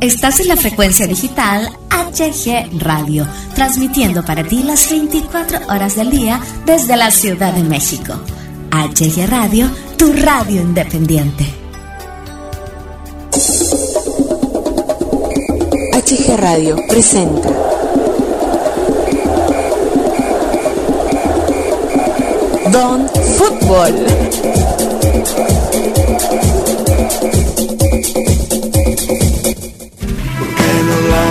Estás en la frecuencia digital HG Radio, transmitiendo para ti las 24 horas del día desde la Ciudad de México. HG Radio, tu radio independiente. HG Radio presenta. Don Fútbol.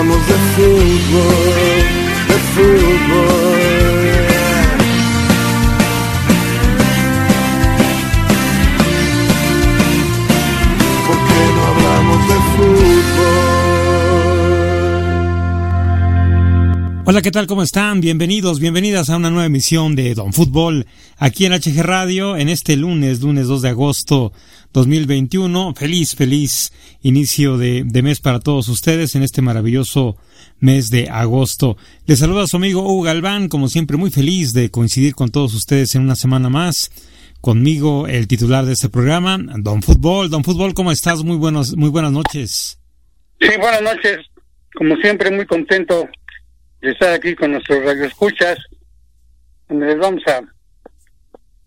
Hablamos de fútbol, de fútbol. ¿Por Hola, ¿qué tal? ¿Cómo están? Bienvenidos, bienvenidas a una nueva emisión de Don Fútbol aquí en HG Radio en este lunes, lunes 2 de agosto 2021. Feliz, feliz inicio de, mes para todos ustedes en este maravilloso mes de agosto. Les saluda su amigo Hugo Galván, como siempre muy feliz de coincidir con todos ustedes en una semana más. Conmigo el titular de este programa, Don Fútbol. Don Fútbol, ¿cómo estás? Muy buenos, muy buenas noches. Sí, buenas noches. Como siempre, muy contento de estar aquí con nuestros radioescuchas, donde les vamos a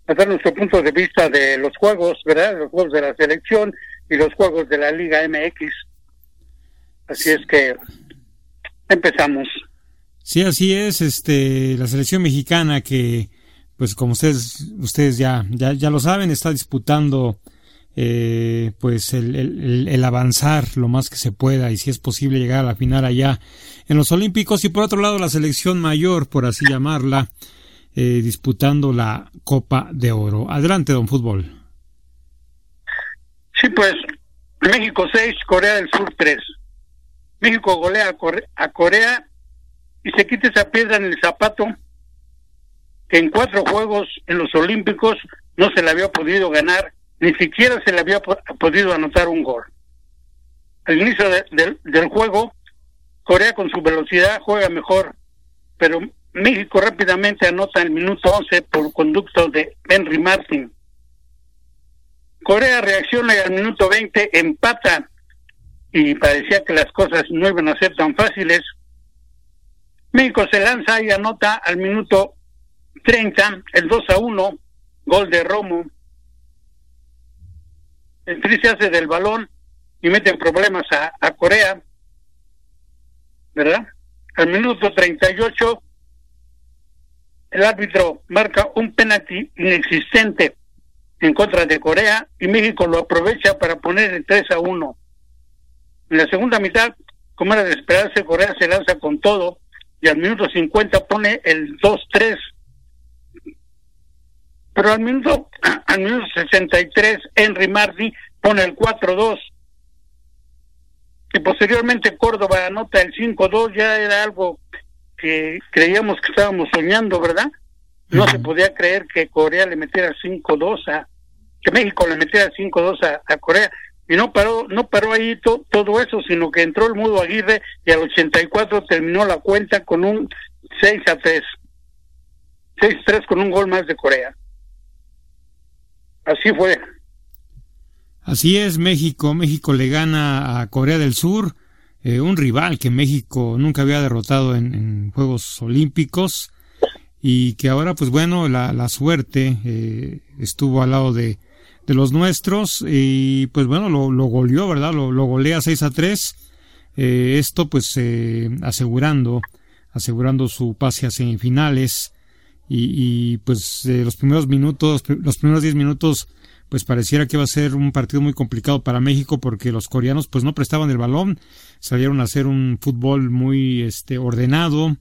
a dar nuestro punto de vista de los juegos, ¿verdad? Los juegos de la selección y los juegos de la Liga MX. Así es que empezamos. Sí, así es, este, la selección mexicana que, pues como ustedes, ustedes ya, ya, ya lo saben, está disputando, eh, pues el, avanzar lo más que se pueda y si es posible llegar a la final allá en los Olímpicos y por otro lado la selección mayor, por así llamarla, eh, disputando la Copa de Oro. Adelante, don Fútbol. Sí, pues México 6, Corea del Sur 3. México golea a Corea y se quita esa piedra en el zapato que en cuatro juegos en los Olímpicos no se le había podido ganar, ni siquiera se le había podido anotar un gol. Al inicio del juego, Corea con su velocidad juega mejor, pero México rápidamente anota el minuto 11 por conducto de Henry Martin. Corea reacciona y al minuto 20 empata y parecía que las cosas no iban a ser tan fáciles. México se lanza y anota al minuto 30 el 2 a 1, gol de Romo. El Tri se hace del balón y mete problemas a, a Corea, ¿verdad? Al minuto 38 el árbitro marca un penalti inexistente en contra de Corea y México lo aprovecha para poner el 3 a 1. En la segunda mitad, como era de esperarse, Corea se lanza con todo y al minuto 50 pone el 2-3. Pero al minuto, al minuto 63, Henry Mardi pone el 4-2. Y posteriormente Córdoba anota el 5-2, ya era algo que creíamos que estábamos soñando, ¿verdad? No se podía creer que Corea le metiera 5-2 a, que México le metiera 5-2 a, a, Corea. Y no paró, no paró ahí todo eso, sino que entró el Mudo Aguirre y al 84 terminó la cuenta con un 6 a 3. 6-3 con un gol más de Corea. Así fue. Así es, México. México le gana a Corea del Sur eh, un rival que México nunca había derrotado en, Juegos Olímpicos y que ahora pues bueno la, la suerte eh, estuvo al lado de, de, los nuestros y pues bueno lo, lo goleó verdad lo, lo golea 6 a 3 eh, esto pues asegurando asegurando su pase a semifinales y, y pues los primeros minutos los primeros 10 minutos pues pareciera que va a ser un partido muy complicado para México porque los coreanos pues no prestaban el balón, salieron a hacer un fútbol muy este ordenado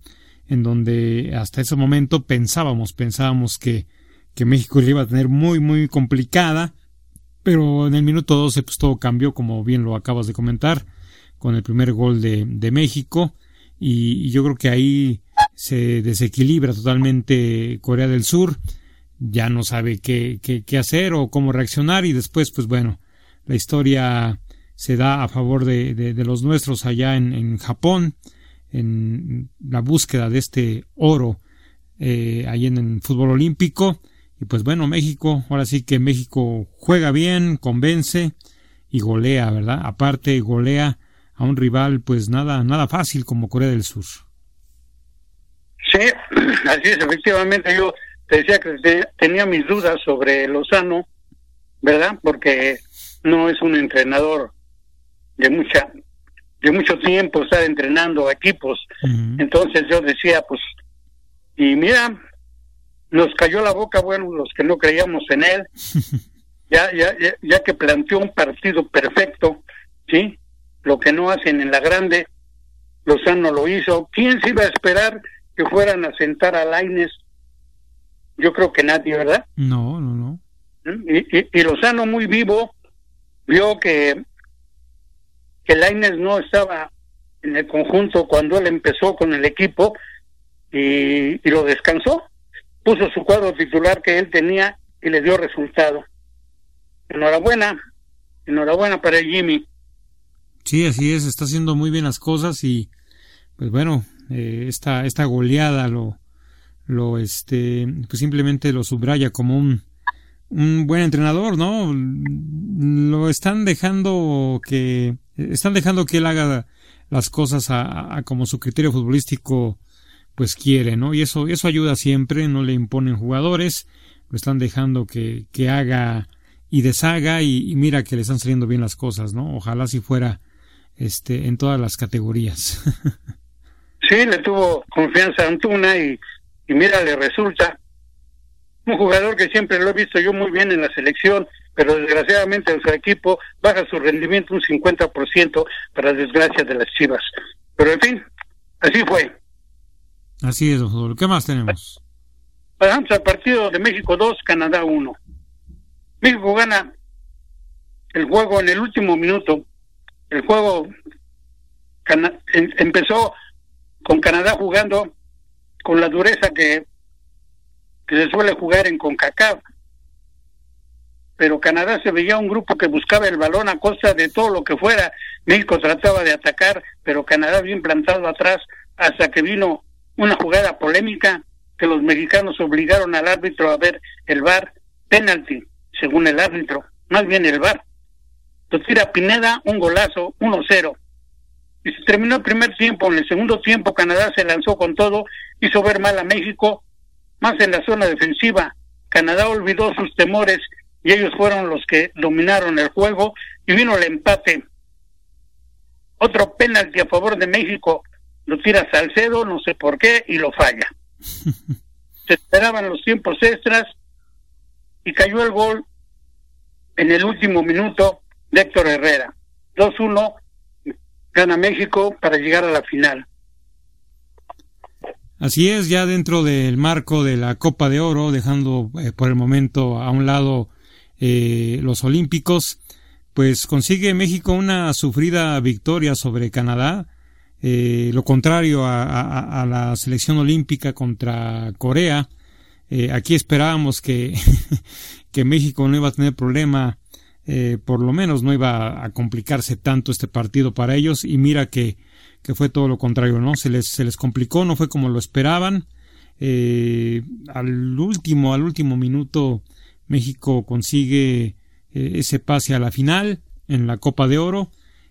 en donde hasta ese momento pensábamos, pensábamos que, que México le iba a tener muy muy complicada, pero en el minuto 12 pues todo cambió como bien lo acabas de comentar con el primer gol de, de México y yo creo que ahí se desequilibra totalmente Corea del Sur ya no sabe qué, qué, hacer o cómo reaccionar y después pues bueno la historia se da a favor de, de, los nuestros allá en, en, Japón en la búsqueda de este oro eh, ahí en el fútbol olímpico y pues bueno México ahora sí que México juega bien convence y golea verdad aparte golea a un rival pues nada nada fácil como Corea del Sur. Sí, así es, efectivamente yo te decía que tenía mis dudas sobre Lozano, ¿verdad? Porque no es un entrenador de mucha de mucho tiempo estar entrenando equipos. Entonces yo decía, pues, y mira, nos cayó la boca, bueno, los que no creíamos en él, ya, ya, ya, que planteó un partido perfecto, ¿sí? Lo que no hacen en la grande, Lozano lo hizo. ¿Quién se iba a esperar que fueran a sentar a Laines? Yo creo que nadie, ¿verdad? No, no, no. Y, y, y Lozano muy vivo vio que que Laines no estaba en el conjunto cuando él empezó con el equipo y, lo descansó. Puso su cuadro titular que él tenía y le dio resultado. Enhorabuena, enhorabuena para Jimmy. Sí, así es, está haciendo muy bien las cosas y pues bueno, eh, esta, esta goleada lo, lo este, pues simplemente lo subraya como un, un buen entrenador, ¿no? Lo están dejando que están dejando que él haga las cosas a, como su criterio futbolístico pues quiere, ¿no? Y eso eso ayuda siempre, no le imponen jugadores, lo están dejando que, que haga y deshaga y, mira que le están saliendo bien las cosas, ¿no? Ojalá si fuera este en todas las categorías. sí, le tuvo confianza a Antuna y, y mira, le resulta un jugador que siempre lo he visto yo muy bien en la selección, pero desgraciadamente en su equipo baja su rendimiento un 50% para desgracia de las Chivas. Pero en fin, así fue. Así es, doctor. ¿Qué más tenemos? Pasamos al partido de México 2, Canadá 1. México gana el juego en el último minuto. El juego em, empezó con Canadá jugando con la dureza que se suele jugar en CONCACAF. Pero Canadá se veía un grupo que buscaba el balón a costa de todo lo que fuera. México trataba de atacar, pero Canadá bien plantado atrás hasta que vino una jugada polémica que los mexicanos obligaron al árbitro a ver el VAR, penalti, según el árbitro, más bien el VAR. Lo tira Pineda, un golazo, 1-0. Y se terminó el primer tiempo. En el segundo tiempo Canadá se lanzó con todo, hizo ver mal a México más en la zona defensiva. Canadá olvidó sus temores y ellos fueron los que dominaron el juego y vino el empate. Otro penalti a favor de México lo tira Salcedo, no sé por qué, y lo falla. Se esperaban los tiempos extras y cayó el gol en el último minuto de Héctor Herrera. 2-1 gana México para llegar a la final. Así es, ya dentro del marco de la Copa de Oro, dejando eh, por el momento a un lado eh, los Olímpicos, pues consigue México una sufrida victoria sobre Canadá, eh, lo contrario a, la selección olímpica contra Corea. aquí esperábamos que, que México no iba a tener problema, por lo menos no iba a complicarse tanto este partido para ellos, y mira que que fue todo lo contrario, ¿no? Se les, se les complicó, no fue como lo esperaban. Eh, al último, al último minuto, México consigue eh, ese pase a la final en la Copa de Oro.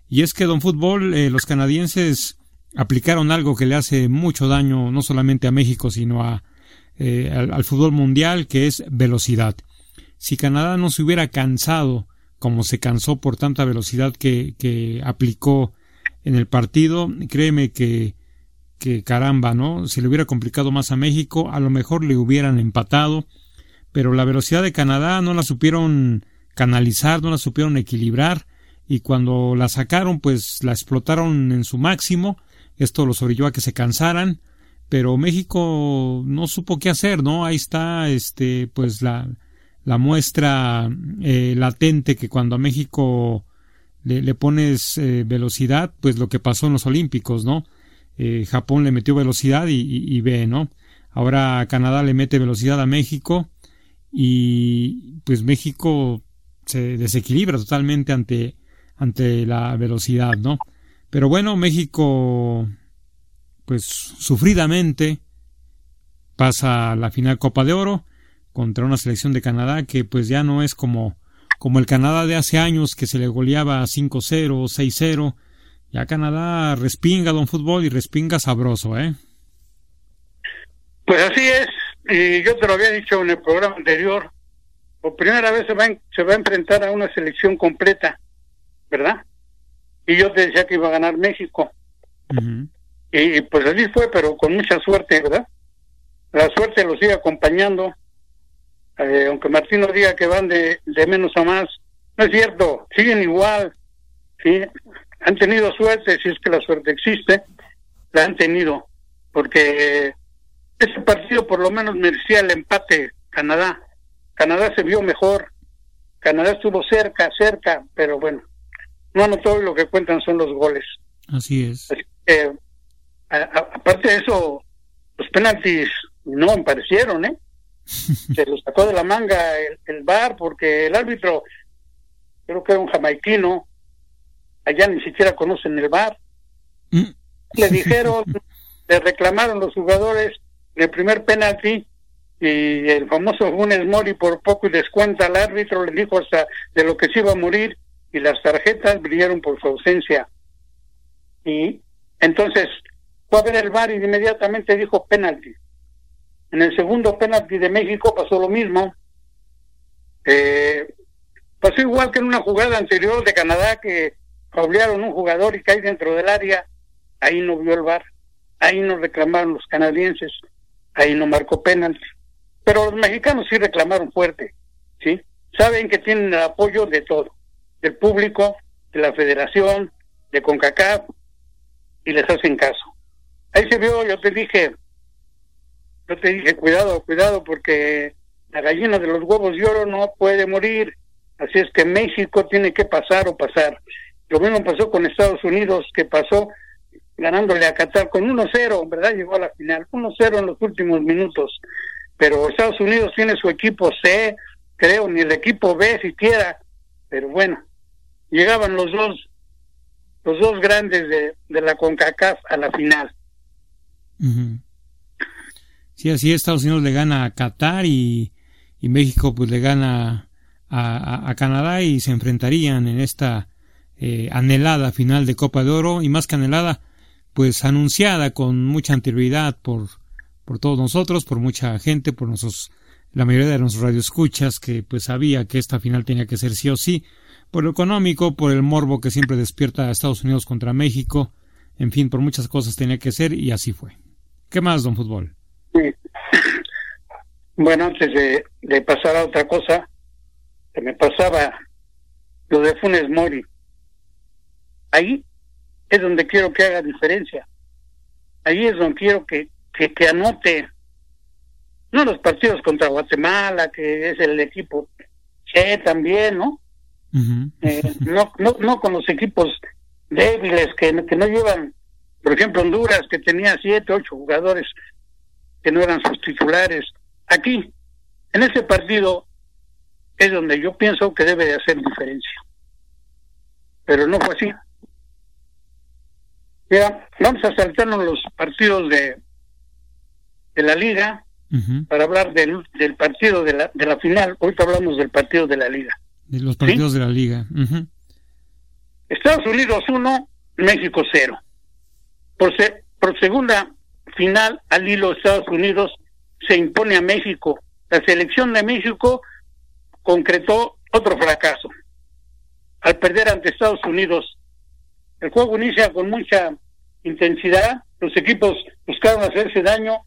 Y es que, don Fútbol, eh, los canadienses aplicaron algo que le hace mucho daño no solamente a México, sino a, al, fútbol mundial, que es velocidad. Si Canadá no se hubiera cansado como se cansó por tanta velocidad que, aplicó en el partido, créeme que, que caramba, ¿no? Si le hubiera complicado más a México, a lo mejor le hubieran empatado, pero la velocidad de Canadá no la supieron canalizar, no la supieron equilibrar, y cuando la sacaron, pues la explotaron en su máximo, esto los orilló a que se cansaran, pero México no supo qué hacer, ¿no? Ahí está, este, pues la, la muestra eh, latente que cuando a México le, pones eh, velocidad, pues lo que pasó en los Olímpicos, ¿no? Eh, Japón le metió velocidad y, ve, ¿no? Ahora Canadá le mete velocidad a México y pues México se desequilibra totalmente ante, ante la velocidad, ¿no? Pero bueno, México pues sufridamente pasa a la final Copa de Oro contra una selección de Canadá que pues ya no es como como el Canadá de hace años que se le goleaba 5-0, 6-0, Ya Canadá respinga don fútbol y respinga sabroso, ¿eh? Pues así es, y yo te lo había dicho en el programa anterior, por primera vez se va, se va a enfrentar a una selección completa, ¿verdad? Y yo te decía que iba a ganar México. y, pues así fue, pero con mucha suerte, ¿verdad? La suerte lo sigue acompañando, eh, aunque Martino diga que van de, de menos a más, no es cierto, siguen igual, ¿sí? Han tenido suerte, si es que la suerte existe, la han tenido, porque ese partido por lo menos merecía el empate Canadá. Canadá se vio mejor, Canadá estuvo cerca, cerca, pero bueno, no anotó lo que cuentan son los goles. Así es. aparte de eso, los penaltis no aparecieron, ¿eh? Se los sacó de la manga el, el bar porque el árbitro, creo que era un jamaiquino, allá ni siquiera conocen el bar. Mm. Le dijeron, le reclamaron los jugadores el primer penalti y el famoso Funes Mori por poco y descuenta al árbitro, le dijo hasta de lo que se iba a morir y las tarjetas brillaron por su ausencia. Y entonces fue a ver el bar y inmediatamente dijo penalti. En el segundo penalti de México pasó lo mismo. Eh, pasó igual que en una jugada anterior de Canadá que faulearon un jugador y cae dentro del área. Ahí no vio el bar. Ahí no reclamaron los canadienses ahí no marcó penalti. Pero los mexicanos sí reclamaron fuerte, ¿sí? Saben que tienen el apoyo de todo, del público, de la federación, de CONCACAF, y les hacen caso. Ahí se vio, yo te dije, yo te dije, cuidado, cuidado, porque la gallina de los huevos de oro no puede morir. Así es que México tiene que pasar o pasar. Lo mismo pasó con Estados Unidos, que pasó ganándole a Qatar con 1-0, ¿verdad? Llegó a la final, 1-0 en los últimos minutos. Pero Estados Unidos tiene su equipo C, creo, ni el equipo B siquiera. Pero bueno, llegaban los dos, los dos grandes de, de la CONCACAF a la final. Sí, así es, Estados Unidos le gana a Qatar y, y México pues le gana a, a, Canadá y se enfrentarían en esta eh, anhelada final de Copa de Oro y más que anhelada pues anunciada con mucha anterioridad por, por todos nosotros, por mucha gente, por nuestros, la mayoría de nuestros radioescuchas que pues sabía que esta final tenía que ser sí o sí, por lo económico, por el morbo que siempre despierta a Estados Unidos contra México, en fin, por muchas cosas tenía que ser y así fue. ¿Qué más, don Fútbol? Bueno, antes de, de pasar a otra cosa, que me pasaba lo de Funes Mori. Ahí es donde quiero que haga diferencia. Ahí es donde quiero que, que, anote. No los partidos contra Guatemala, que es el equipo C también, ¿no? Eh, no, no, no con los equipos débiles que, que no llevan, por ejemplo, Honduras, que tenía siete, ocho jugadores que no eran sus titulares. Aquí, en ese partido, es donde yo pienso que debe de hacer diferencia. Pero no fue así. Mira, vamos a saltarnos los partidos de, de la liga para hablar del, del partido de la, de la final. Ahorita hablamos del partido de la liga. De los partidos de la liga. Estados Unidos 1, México 0. Por, por segunda final al hilo Estados Unidos se impone a México. La selección de México concretó otro fracaso. Al perder ante Estados Unidos el juego inicia con mucha intensidad, los equipos buscaron hacerse daño,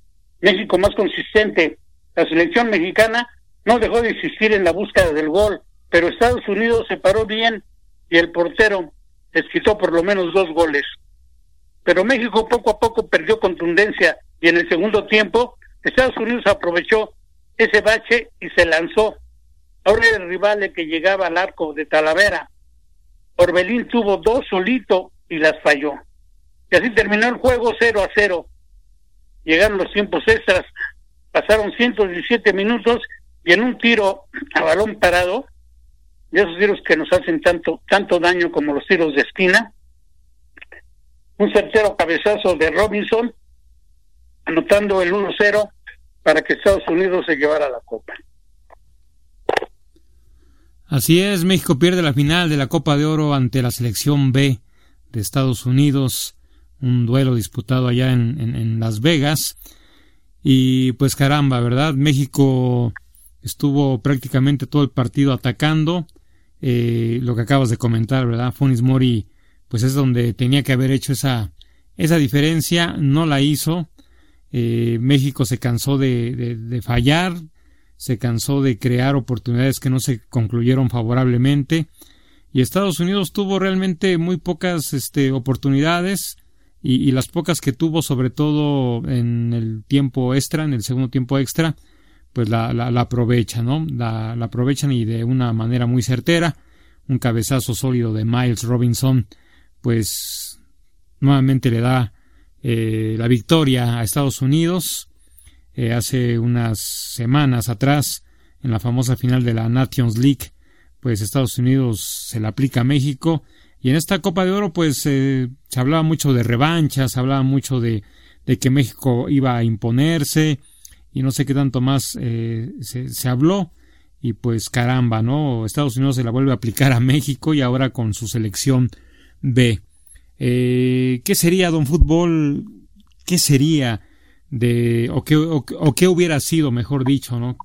México más consistente. La selección mexicana no dejó de insistir en la búsqueda del gol, pero Estados Unidos se paró bien y el portero les quitó por lo menos dos goles. Pero México poco a poco perdió contundencia y en el segundo tiempo Estados Unidos aprovechó ese bache y se lanzó. Ahora el rival que llegaba al arco de Talavera Orbelín tuvo dos solito y las falló. Y así terminó el juego 0 a 0. Llegaron los tiempos extras, pasaron 117 minutos y en un tiro a balón parado, de esos tiros que nos hacen tanto, tanto daño como los tiros de esquina, un certero cabezazo de Robinson, anotando el 1-0 para que Estados Unidos se llevara la copa. Así es, México pierde la final de la Copa de Oro ante la selección B de Estados Unidos, un duelo disputado allá en, Las Vegas. Y pues caramba, ¿verdad? México estuvo prácticamente todo el partido atacando. Eh, lo que acabas de comentar, ¿verdad? Funis Mori, pues es donde tenía que haber hecho esa, esa diferencia, no la hizo. Eh, México se cansó de, de, fallar, se cansó de crear oportunidades que no se concluyeron favorablemente y Estados Unidos tuvo realmente muy pocas este, oportunidades y, las pocas que tuvo, sobre todo en el tiempo extra, en el segundo tiempo extra, pues la, la, aprovechan, ¿no? La, la, aprovechan y de una manera muy certera. Un cabezazo sólido de Miles Robinson, pues nuevamente le da eh, la victoria a Estados Unidos. Eh, hace unas semanas atrás, en la famosa final de la Nations League, pues Estados Unidos se la aplica a México. Y en esta Copa de Oro, pues eh, se hablaba mucho de revanchas, se hablaba mucho de, de, que México iba a imponerse y no sé qué tanto más eh, se, se, habló. Y pues caramba, ¿no? Estados Unidos se la vuelve a aplicar a México y ahora con su selección B. Eh, ¿Qué sería, don Fútbol? ¿Qué sería de, o qué, o qué hubiera sido, mejor dicho, ¿no?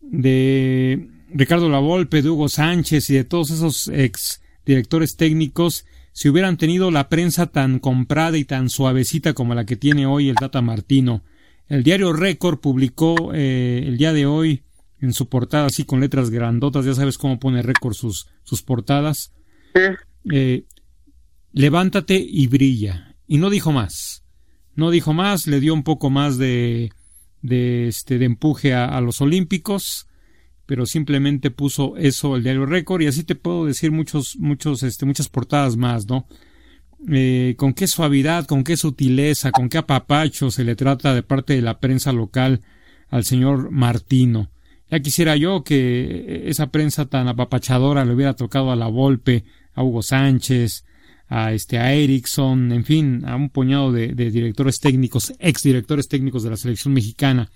De Ricardo Lavolpe, de Hugo Sánchez y de todos esos ex directores técnicos si hubieran tenido la prensa tan comprada y tan suavecita como la que tiene hoy el Data Martino. El diario Récord publicó eh, el día de hoy en su portada así con letras grandotas, ya sabes cómo pone Récord sus, sus portadas. Eh, levántate y brilla. Y no dijo más. No dijo más, le dio un poco más de, de, este, de empuje a los Olímpicos pero simplemente puso eso el diario Récord y así te puedo decir muchos, muchos, este, muchas portadas más, ¿no? Eh, con qué suavidad, con qué sutileza, con qué apapacho se le trata de parte de la prensa local al señor Martino. Ya quisiera yo que esa prensa tan apapachadora le hubiera tocado a la Volpe, a Hugo Sánchez, a este a Erickson, en fin, a un puñado de, directores técnicos, ex directores técnicos de la selección mexicana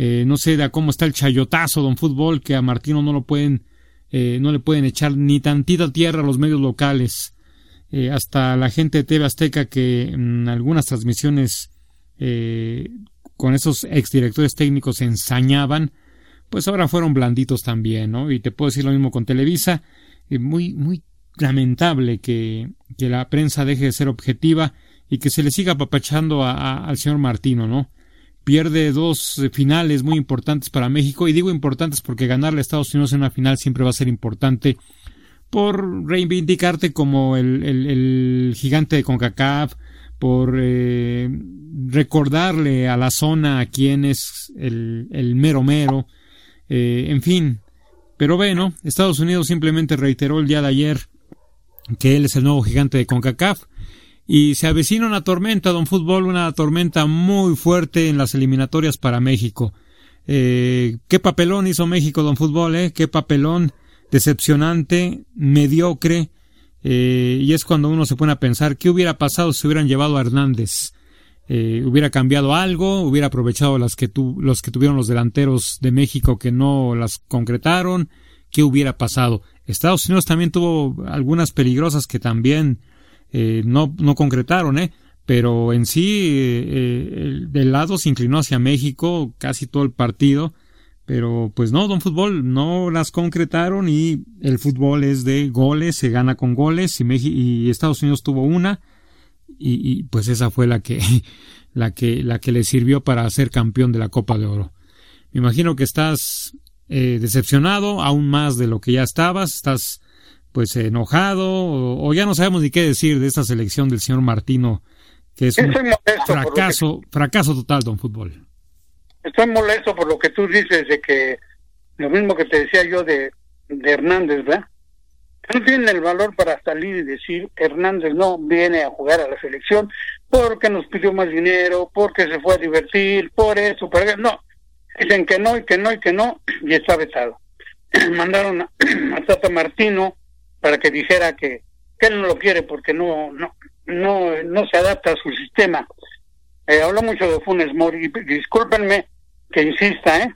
eh, no sé de cómo está el chayotazo, don fútbol, que a Martino no lo pueden, eh, no le pueden echar ni tantita tierra a los medios locales. Eh, hasta la gente de TV Azteca que en algunas transmisiones con esos exdirectores técnicos ensañaban, pues ahora fueron blanditos también, ¿no? Y te puedo decir lo mismo con Televisa, muy, muy lamentable que, que, la prensa deje de ser objetiva y que se le siga apapachando al señor Martino, ¿no? pierde dos eh, finales muy importantes para México y digo importantes porque ganarle a Estados Unidos en una final siempre va a ser importante por reivindicarte como el, gigante de CONCACAF, por eh, recordarle a la zona a quién es el, mero mero, eh, en fin. Pero bueno, Estados Unidos simplemente reiteró el día de ayer que él es el nuevo gigante de CONCACAF y se avecina una tormenta, don Fútbol, una tormenta muy fuerte en las eliminatorias para México. Eh, qué papelón hizo México, don Fútbol, eh, qué papelón decepcionante, mediocre, eh, y es cuando uno se pone a pensar qué hubiera pasado si hubieran llevado a Hernández. Eh, hubiera cambiado algo, hubiera aprovechado las que tu, los que tuvieron los delanteros de México que no las concretaron, qué hubiera pasado. Estados Unidos también tuvo algunas peligrosas que también eh, no, no concretaron, ¿eh? pero en sí eh, del lado se inclinó hacia México casi todo el partido, pero pues no, Don Fútbol no las concretaron y el fútbol es de goles, se gana con goles y, y Estados Unidos tuvo una y, pues esa fue la que, la que, la que le sirvió para ser campeón de la Copa de Oro. Me imagino que estás eh, decepcionado aún más de lo que ya estabas, estás pues enojado o, ya no sabemos ni qué decir de esta selección del señor Martino que es un fracaso fracaso total don fútbol estoy molesto por lo que tú dices de que lo mismo que te decía yo de, de Hernández ¿verdad? no tiene el valor para salir y decir Hernández no viene a jugar a la selección porque nos pidió más dinero porque se fue a divertir por eso por eso no dicen que no y que no y que no y está vetado mandaron a, Tata Martino para que dijera que, que él no lo quiere porque no no no no se adapta a su sistema. Eh, hablo mucho de Funes Mori, discúlpenme que insista, ¿eh?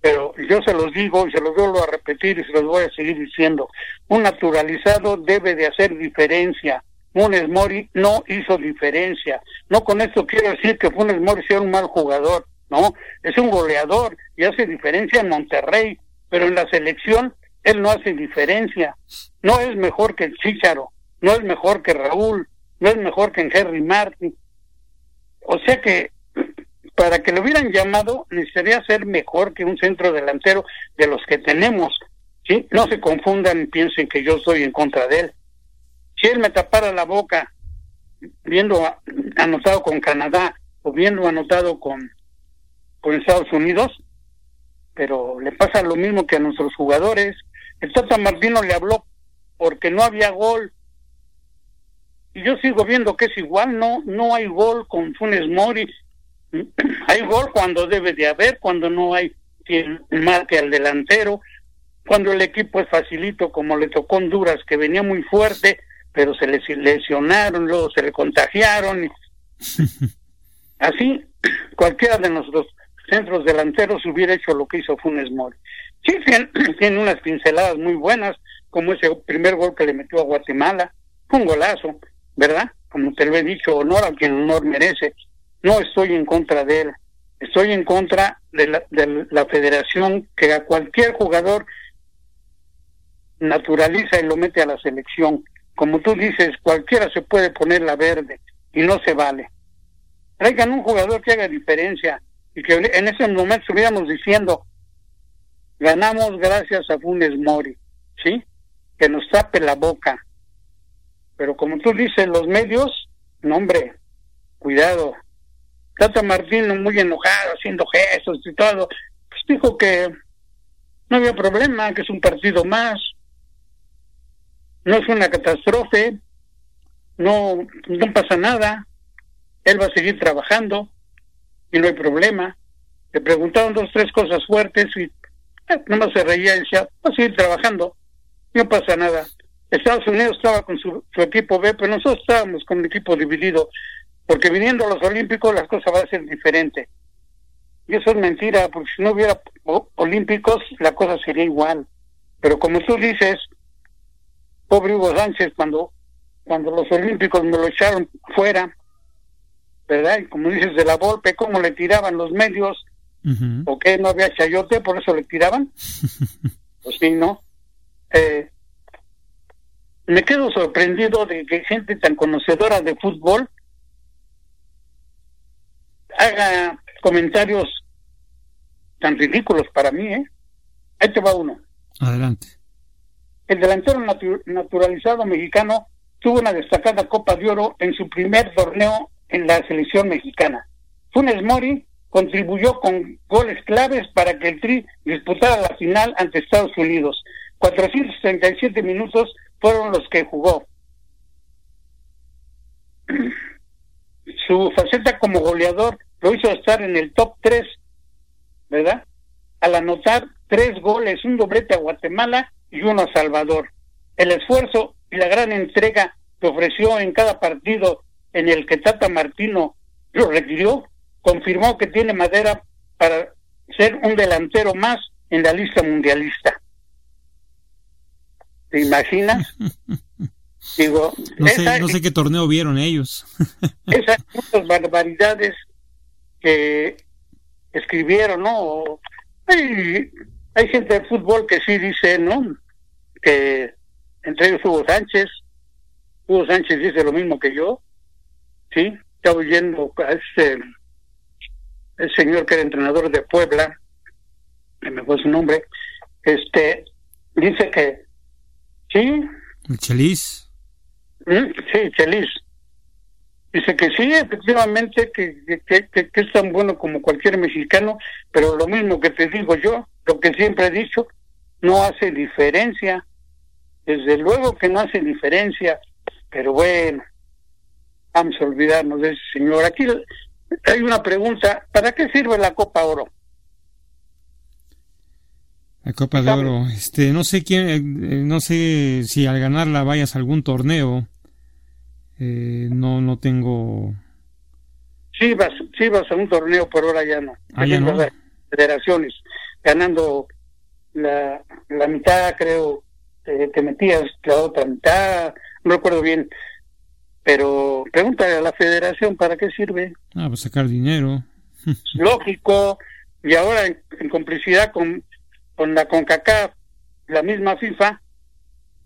pero yo se los digo y se los vuelvo a repetir y se los voy a seguir diciendo. Un naturalizado debe de hacer diferencia Funes Mori no hizo diferencia. No con esto quiero decir que Funes Mori sea un mal jugador, no, es un goleador y hace diferencia en Monterrey, pero en la selección él no hace diferencia. No es mejor que el Chicharo, no es mejor que Raúl, no es mejor que en Henry Martin. O sea que para que lo hubieran llamado necesitaría ser mejor que un centro delantero de los que tenemos. ¿sí? No se confundan y piensen que yo estoy en contra de él. Si él me tapara la boca viendo anotado con Canadá o viendo anotado con, con Estados Unidos, pero le pasa lo mismo que a nuestros jugadores. El Tata Martino le habló porque no había gol. Y yo sigo viendo que es igual, no, no hay gol con Funes Mori. Hay gol cuando debe de haber, cuando no hay quien marque al delantero, cuando el equipo es facilito, como le tocó Honduras, que venía muy fuerte, pero se le lesionaron, luego se le contagiaron. Así, cualquiera de nuestros centros delanteros hubiera hecho lo que hizo Funes Mori. Sí, tiene, unas pinceladas muy buenas, como ese primer gol que le metió a Guatemala, un golazo, ¿verdad? Como te lo he dicho, honor a quien honor merece. No estoy en contra de él, estoy en contra de la, de la federación que a cualquier jugador naturaliza y lo mete a la selección. Como tú dices, cualquiera se puede poner la verde y no se vale. Traigan un jugador que haga diferencia y que en ese momento estuviéramos diciendo, ganamos gracias a Funes Mori, ¿sí? Que nos tape la boca. Pero como tú dices, los medios, no hombre, cuidado. Tata Martino muy enojado, haciendo gestos y todo, pues dijo que no había problema, que es un partido más, no es una catástrofe, no, no pasa nada, él va a seguir trabajando y no hay problema. Le preguntaron dos, tres cosas fuertes y eh, nomás se reía y decía, va a seguir trabajando, no pasa nada. Estados Unidos estaba con su, equipo B, pero nosotros estábamos con el equipo dividido, porque viniendo a los Olímpicos las cosas van a ser diferentes. Y eso es mentira, porque si no hubiera Olímpicos la cosa sería igual. Pero como tú dices, pobre Hugo Sánchez, cuando, cuando los Olímpicos me lo echaron fuera, ¿verdad? Y como dices de la golpe, cómo le tiraban los medios, o que no había chayote, por eso le tiraban. pues sí, ¿no? Eh, me quedo sorprendido de que gente tan conocedora de fútbol haga comentarios tan ridículos para mí, ¿eh? Ahí te va uno. Adelante. El delantero naturalizado mexicano tuvo una destacada Copa de Oro en su primer torneo en la selección mexicana. Funes Mori contribuyó con goles claves para que el Tri disputara la final ante Estados Unidos. 467 minutos fueron los que jugó. Su faceta como goleador lo hizo estar en el top 3, ¿verdad? Al anotar tres goles, un doblete a Guatemala y uno a Salvador. El esfuerzo y la gran entrega que ofreció en cada partido en el que Tata Martino lo requirió, confirmó que tiene madera para ser un delantero más en la lista mundialista. ¿Te imaginas? Digo, no sé, no sé qué torneo vieron ellos. esas muchas barbaridades que escribieron, ¿no? Hay, hay gente de fútbol que sí dice, ¿no? Que entre ellos Hugo Sánchez, Hugo Sánchez dice lo mismo que yo, ¿sí? Estaba oyendo a ese el señor que era entrenador de Puebla, que me fue su nombre, este, dice que, sí. ¿El Chelis? ¿Mm? Sí, Chelis. Dice que sí, efectivamente, que, que, que, es tan bueno como cualquier mexicano, pero lo mismo que te digo yo, lo que siempre he dicho, no hace diferencia. Desde luego que no hace diferencia, pero bueno, vamos a olvidarnos de ese señor. Aquí hay una pregunta, ¿para qué sirve la Copa Oro? La Copa de Oro, este, no sé quién, eh, no sé si al ganarla vayas a algún torneo. Eh, no, no tengo. Sí vas, sí vas a un torneo, por ahora ya no. Ah, ya no. Federaciones, ganando la, la mitad, creo, que metías la otra mitad, no recuerdo bien, pero pregúntale a la federación para qué sirve. Ah, pues sacar dinero. Lógico, y ahora en, complicidad con, con la CONCACAF, la misma FIFA,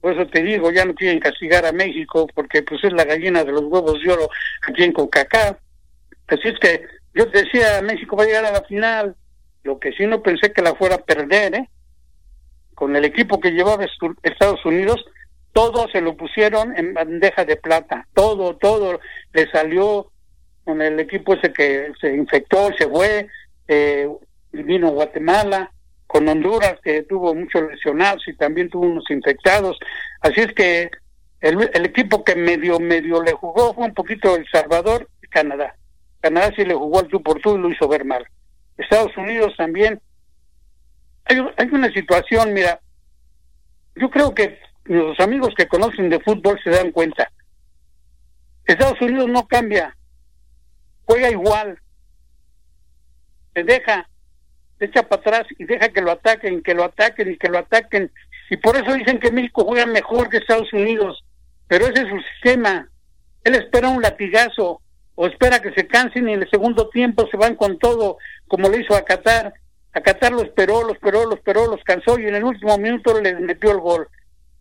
por eso te digo, ya no quieren castigar a México porque pues es la gallina de los huevos de oro aquí en CONCACAF. Así es que yo te decía, México va a llegar a la final, lo que sí no pensé que la fuera a perder, ¿eh? Con el equipo que llevaba Estados Unidos, todo se lo pusieron en bandeja de plata, todo, todo le salió con el equipo ese que se infectó, se fue, eh, vino Guatemala, con Honduras que tuvo muchos lesionados y también tuvo unos infectados, así es que el, equipo que medio, medio le jugó fue un poquito El Salvador y Canadá. Canadá sí le jugó al tú por tú y lo hizo ver mal. Estados Unidos también. Hay, hay una situación, mira, yo creo que los amigos que conocen de fútbol se dan cuenta. Estados Unidos no cambia, juega igual, se deja, se echa para atrás y deja que lo ataquen, que lo ataquen y que lo ataquen. Y por eso dicen que México juega mejor que Estados Unidos, pero ese es su sistema. Él espera un latigazo o espera que se cansen y en el segundo tiempo se van con todo, como le hizo a Qatar. A Qatar lo esperó, lo esperó, lo esperó, los cansó y en el último minuto les metió el gol.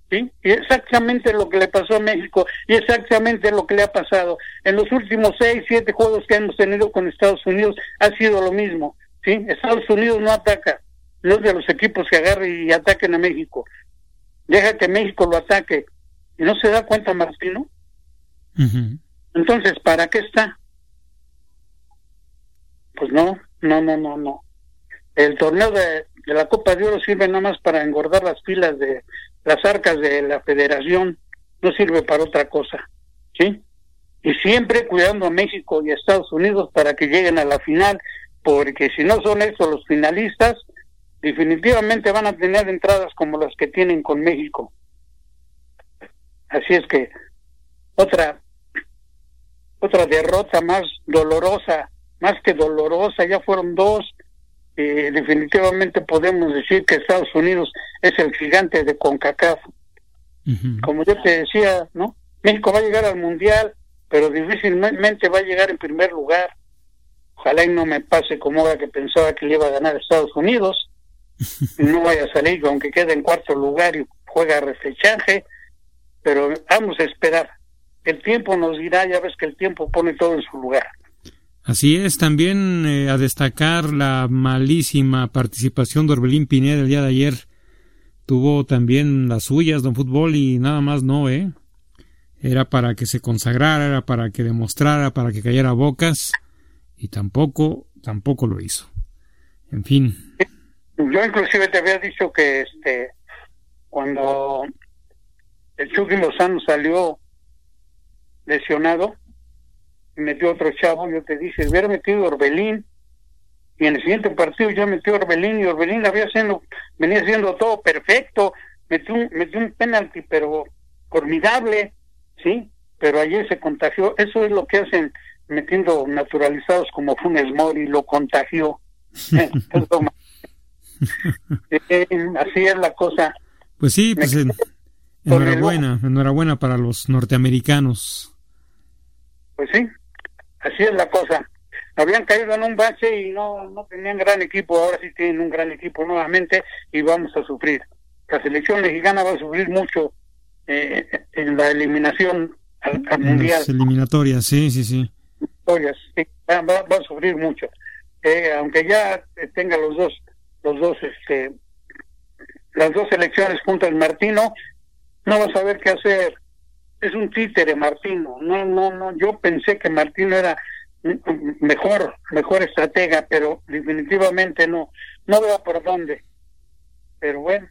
¿Sí? Y exactamente lo que le pasó a México y exactamente lo que le ha pasado. En los últimos seis, siete juegos que hemos tenido con Estados Unidos ha sido lo mismo, ¿sí? Estados Unidos no ataca, no es de los equipos que agarren y ataquen a México. Deja que México lo ataque. ¿Y no se da cuenta Martino? Entonces, ¿para qué está? Pues no, no, no, no, no. El torneo de, de la Copa de Oro sirve nada más para engordar las pilas de, las arcas de la federación, no sirve para otra cosa, ¿sí? Y siempre cuidando a México y a Estados Unidos para que lleguen a la final, porque si no son estos los finalistas, definitivamente van a tener entradas como las que tienen con México. Así es que otra otra derrota más dolorosa, más que dolorosa, ya fueron dos eh, definitivamente podemos decir que Estados Unidos es el gigante de CONCACAF. Como yo te decía, ¿no? México va a llegar al Mundial, pero difícilmente va a llegar en primer lugar. Ojalá y no me pase como ahora que pensaba que le iba a ganar Estados Unidos. no vaya a salir, aunque quede en cuarto lugar y juega reflechaje. Pero vamos a esperar. El tiempo nos dirá, ya ves que el tiempo pone todo en su lugar. Así es, también eh, a destacar la malísima participación de Orbelín Pineda el día de ayer. Tuvo también las suyas, don Fútbol, y nada más no, ¿eh? Era para que se consagrara, era para que demostrara, para que cayera bocas, y tampoco, tampoco lo hizo. En fin. Yo inclusive te había dicho que este, cuando el Chucky Lozano salió lesionado, metió otro chavo, yo te dije, hubiera metido Orbelín, y en el siguiente partido ya metió Orbelín, y Orbelín había haciendo, venía haciendo todo perfecto, metió un, metió un penalti, pero formidable, ¿sí? Pero ayer se contagió, eso es lo que hacen metiendo naturalizados como Funes Mori, lo contagió. Eh, así es la cosa. Pues sí, pues enhorabuena, enhorabuena para los norteamericanos. Pues sí, así es la cosa. Habían caído en un bache y no, no tenían gran equipo, ahora sí tienen un gran equipo nuevamente y vamos a sufrir. La selección mexicana va a sufrir mucho eh, en la eliminación al, mundial. Las eliminatorias, sí, sí, sí. sí va, va, a sufrir mucho. Eh, aunque ya tenga los dos, los dos, este, las dos selecciones junto al Martino, no va a saber qué hacer es un títere Martino. No, no, no. Yo pensé que Martino era mejor, mejor estratega, pero definitivamente no. No veo por dónde. Pero bueno,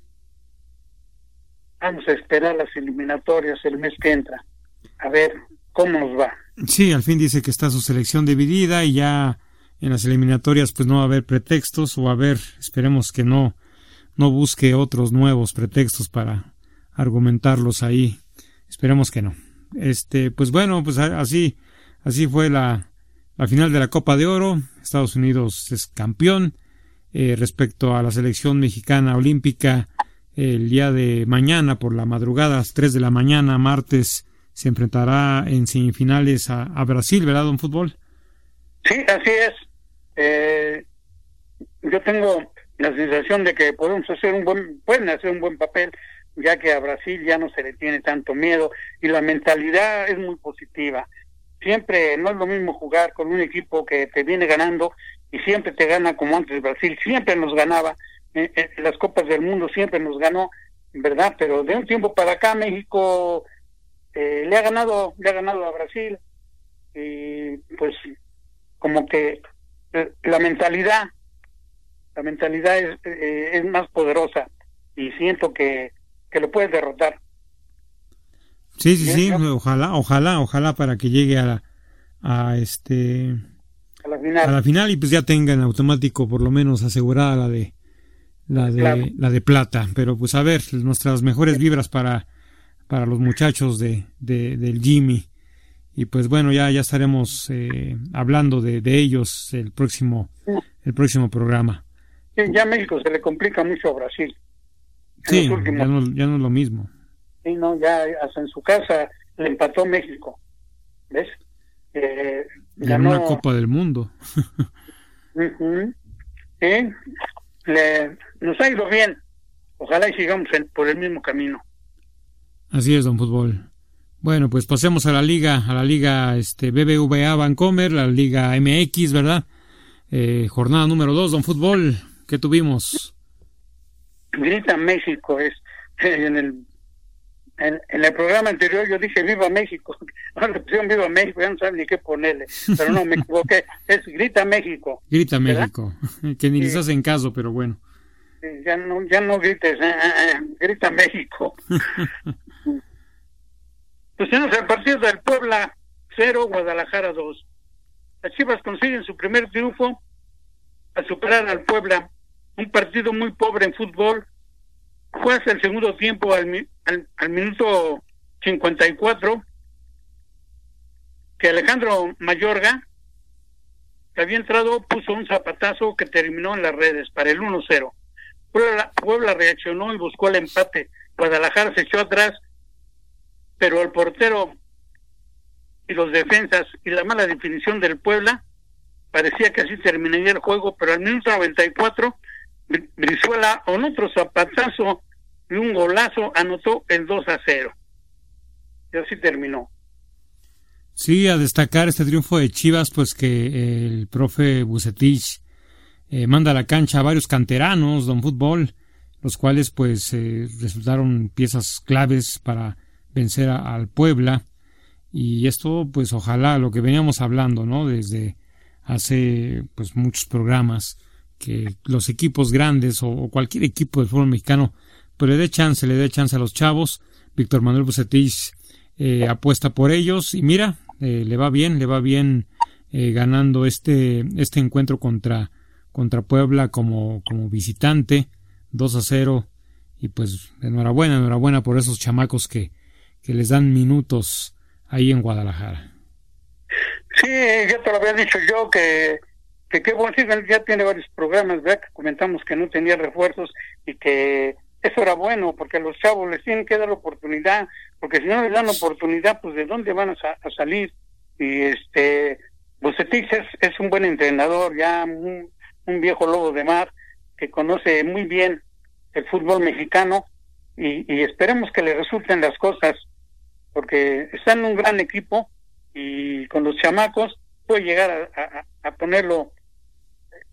vamos a esperar las eliminatorias el mes que entra. A ver cómo nos va. Sí, al fin dice que está su selección dividida y ya en las eliminatorias pues no va a haber pretextos o a ver, esperemos que no no busque otros nuevos pretextos para argumentarlos ahí Esperemos que no. Este, pues bueno, pues así, así fue la, la final de la Copa de Oro. Estados Unidos es campeón. Eh, respecto a la selección mexicana olímpica, el día de mañana por la madrugada, a las 3 de la mañana, martes se enfrentará en semifinales a, Brasil, ¿verdad, don Fútbol? Sí, así es. Eh, yo tengo la sensación de que podemos hacer un buen, pueden hacer un buen papel, ya que a Brasil ya no se le tiene tanto miedo y la mentalidad es muy positiva. Siempre no es lo mismo jugar con un equipo que te viene ganando y siempre te gana como antes Brasil, siempre nos ganaba, en las Copas del Mundo siempre nos ganó, ¿verdad? Pero de un tiempo para acá México eh, le ha ganado, le ha ganado a Brasil y pues como que eh, la mentalidad la mentalidad es, eh, es más poderosa y siento que, que lo puedes derrotar. Sí, sí, sí, ojalá, ojalá, ojalá para que llegue a la, a este a la final. a la final y pues ya tenga en automático por lo menos asegurada la de la de Claro. la de plata, pero pues a ver, nuestras mejores vibras para para los muchachos de, de del Jimmy y pues bueno, ya ya estaremos eh, hablando de, de ellos el próximo el próximo programa. Sí, ya a México se le complica mucho a Brasil. Sí, los últimos- ya no, ya no es lo mismo. Sí, no, ya hasta en su casa le empató México. ¿Ves? Eh, Ganó una Copa del Mundo. Ujú. Sí, le, nos ha ido bien. Ojalá y sigamos en- por el mismo camino. Así es, don Fútbol. Bueno, pues pasemos a la liga, a la liga este BBVA Vancomer, la liga MX, ¿verdad? Eh, jornada número 2, don Fútbol, ¿qué tuvimos? Grita México es en el en, en el programa anterior yo dije Viva México. Ahora le pusieron Viva México, ya no saben ni qué ponerle. Pero no, me equivoqué. Es Grita México. Grita ¿Verdad? México, que ni les hacen caso, pero bueno. Ya no, ya no grites, eh, eh, eh, grita México. pues tenemos el partido del Puebla 0, Guadalajara 2. Las Chivas consiguen su primer triunfo al superar al Puebla. Un partido muy pobre en fútbol. Fue hasta el segundo tiempo al, al, al minuto 54 que Alejandro Mayorga, que había entrado, puso un zapatazo que terminó en las redes para el 1-0. Puebla, Puebla reaccionó y buscó el empate. Guadalajara se echó atrás, pero el portero y los defensas y la mala definición del Puebla parecía que así terminaría el juego, pero al minuto 94 Bri- Brizuela con otro zapatazo y un golazo anotó el 2 a 0. Y así terminó. Sí, a destacar este triunfo de Chivas, pues que eh, el profe Bucetich eh, manda a la cancha a varios canteranos, don Fútbol, los cuales pues eh, resultaron piezas claves para vencer a- al Puebla. Y esto, pues ojalá, lo que veníamos hablando, ¿no? Desde hace pues muchos programas, que los equipos grandes o, cualquier equipo del fútbol mexicano, pues le dé chance, le dé chance a los chavos. Víctor Manuel Bucetich eh, apuesta por ellos y mira, eh, le va bien, le va bien eh, ganando este, este encuentro contra, contra Puebla como, como visitante, 2 a 0 y pues enhorabuena, enhorabuena por esos chamacos que, que les dan minutos ahí en Guadalajara. Sí, ya te lo había dicho yo que que bueno, sí, ya tiene varios programas, ¿verdad? Que comentamos que no tenía refuerzos y que eso era bueno, porque a los chavos les tienen que dar oportunidad, porque si no les dan oportunidad, pues de dónde van a, sa- a salir. Y este, Bucetich es, es un buen entrenador, ya un, un viejo lobo de mar, que conoce muy bien el fútbol mexicano y, y esperemos que le resulten las cosas, porque están un gran equipo y con los chamacos puede llegar a ponerlo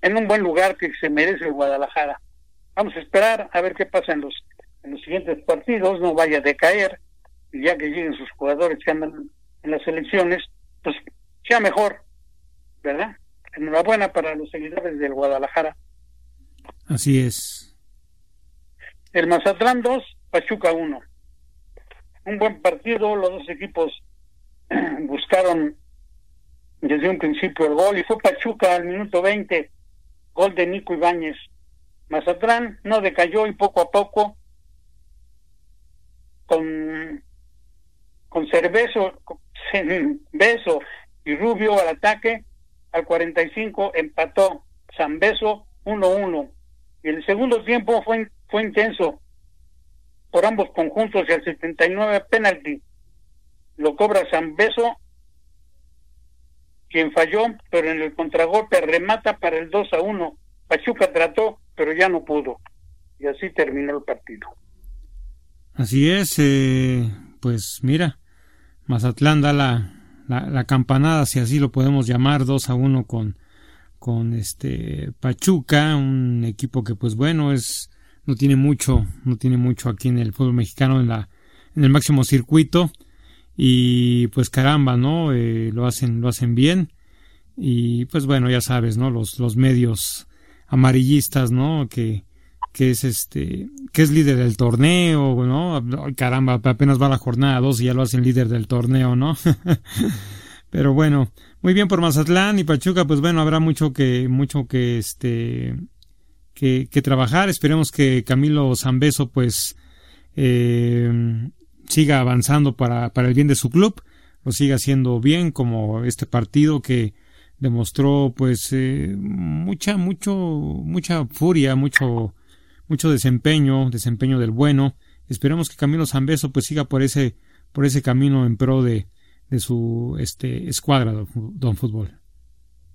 en un buen lugar que se merece el Guadalajara. Vamos a esperar a ver qué pasa en los en los siguientes partidos, no vaya a decaer, y ya que lleguen sus jugadores que andan en las elecciones, pues sea mejor, ¿verdad? Enhorabuena para los seguidores del Guadalajara. Así es. El Mazatlán 2, Pachuca 1. Un buen partido, los dos equipos buscaron desde un principio el gol y fue Pachuca al minuto 20, gol de Nico Ibáñez. Mazatlán no decayó y poco a poco con con Cervezo, con Beso y Rubio al ataque, al 45 empató Beso 1-1 y el segundo tiempo fue fue intenso por ambos conjuntos y al 79 penalti lo cobra San Beso, quien falló, pero en el contragolpe remata para el 2 a 1. Pachuca trató, pero ya no pudo. Y así terminó el partido. Así es, eh, pues mira, Mazatlán da la, la, campanada, si así lo podemos llamar, 2 a 1 con, con este Pachuca, un equipo que pues bueno es no tiene mucho, no tiene mucho aquí en el fútbol mexicano en la en el máximo circuito y pues caramba, ¿no? Eh, lo hacen lo hacen bien y pues bueno, ya sabes, ¿no? Los los medios amarillistas, ¿no? Que que es este, que es líder del torneo, ¿no? caramba, apenas va la jornada 2 y ya lo hacen líder del torneo, ¿no? Pero bueno, muy bien por Mazatlán y Pachuca, pues bueno, habrá mucho que, mucho que este, que, que trabajar. Esperemos que Camilo Zambeso, pues, eh, siga avanzando para, para el bien de su club, lo siga haciendo bien, como este partido que demostró, pues, eh, mucha, mucho, mucha furia, mucho, mucho desempeño, desempeño del bueno. Esperemos que Camilo Zambeso pues siga por ese, por ese camino en pro de, de su este escuadra, don, Fútbol.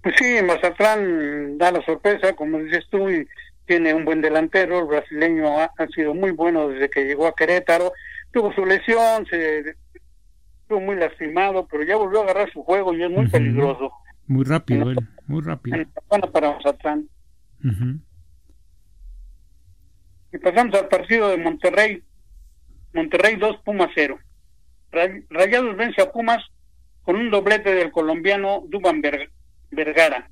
Pues sí, Mazatlán da la sorpresa, como dices tú, y tiene un buen delantero, el brasileño ha, sido muy bueno desde que llegó a Querétaro, tuvo su lesión, se estuvo muy lastimado, pero ya volvió a agarrar su juego y es muy peligroso. Muy rápido, él, muy rápido. Bueno para Mazatlán. Y pasamos al partido de Monterrey. Monterrey 2, Pumas 0. Rayados vence a Pumas con un doblete del colombiano Duban Vergara.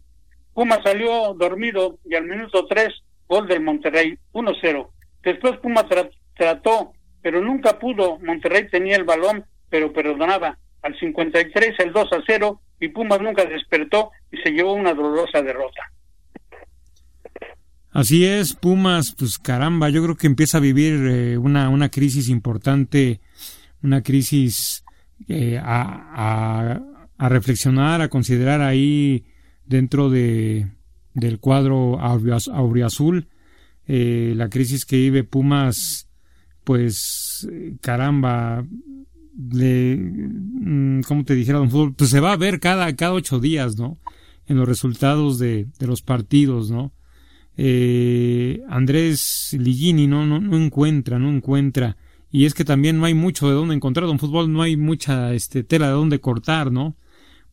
Pumas salió dormido y al minuto 3, gol del Monterrey, 1-0. Después Pumas trató, pero nunca pudo. Monterrey tenía el balón, pero perdonaba. Al 53, el 2-0, y Pumas nunca despertó y se llevó una dolorosa derrota. Así es, Pumas, pues caramba, yo creo que empieza a vivir eh, una, una crisis importante, una crisis eh, a, a, reflexionar, a considerar ahí dentro de, del cuadro auriazul, eh, la crisis que vive Pumas, pues caramba, le, mm, ¿cómo te dijera, don Fútbol? Pues se va a ver cada, cada ocho días, ¿no? En los resultados de, de los partidos, ¿no? eh, Andrés Ligini no, no, no encuentra, no encuentra. Y es que también no hay mucho de dónde encontrar. Don Fútbol no hay mucha este, tela de dónde cortar, ¿no?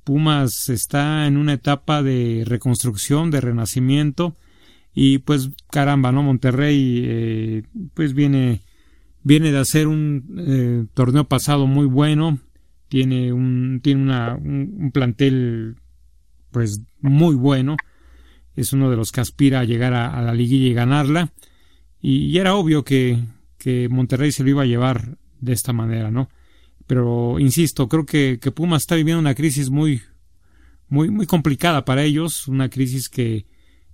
Pumas está en una etapa de reconstrucción, de renacimiento. Y pues caramba, ¿no? Monterrey eh, pues viene, viene de hacer un eh, torneo pasado muy bueno. Tiene un, tiene una, un plantel pues muy bueno es uno de los que aspira a llegar a, la liguilla y ganarla. Y, era obvio que, que, Monterrey se lo iba a llevar de esta manera, ¿no? Pero insisto, creo que, que Pumas está viviendo una crisis muy, muy, muy complicada para ellos, una crisis que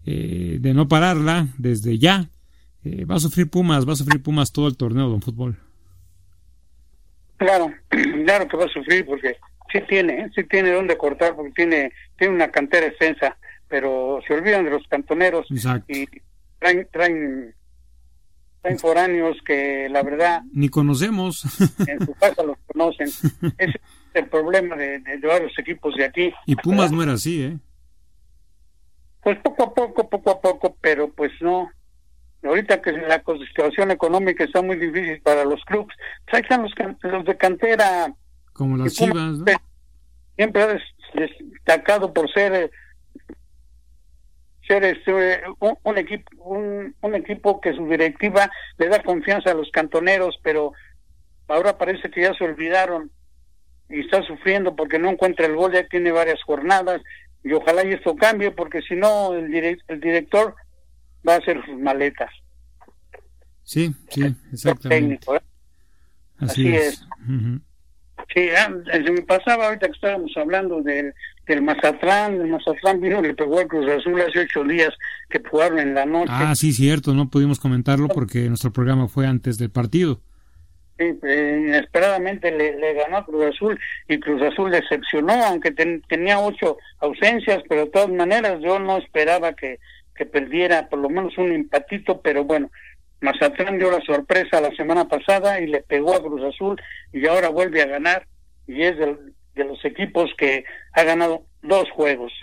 eh, de no pararla desde ya eh, va a sufrir Pumas, va a sufrir Pumas todo el torneo de fútbol. Claro, claro que va a sufrir porque sí tiene, ¿eh? sí tiene dónde cortar porque tiene, tiene una cantera extensa pero se olvidan de los cantoneros y traen, traen, traen foráneos que la verdad ni conocemos. en su casa los conocen. Ese es el problema de, de, varios equipos de aquí. Y Pumas no era así, ¿eh? Pues poco a poco, poco a poco, pero pues no. Ahorita que la situación económica está muy difícil para los clubes, pues ahí están los, los de cantera. Como las chivas, ¿no? Siempre ha destacado por ser ser este, un, equipo un, equipo que su directiva le da confianza a los cantoneros pero ahora parece que ya se olvidaron y está sufriendo porque no encuentra el gol ya tiene varias jornadas y ojalá y esto cambie porque si no el, el director va a hacer sus maletas sí sí exactamente ¿eh? así, es, Sí, ah, se me pasaba ahorita que estábamos hablando del, del Mazatlán, el Mazatlán vino y le pegó al Cruz Azul hace ocho días que jugaron en la noche. Ah, sí, cierto, no pudimos comentarlo porque nuestro programa fue antes del partido. Sí, eh, inesperadamente le, le, ganó a Cruz Azul y Cruz Azul decepcionó, aunque tenía ocho ausencias, pero de todas maneras yo no esperaba que, que perdiera por lo menos un empatito, pero bueno, Mazatlán dio la sorpresa la semana pasada y le pegó a Cruz Azul y ahora vuelve a ganar y es de, los equipos que ha ganado dos juegos.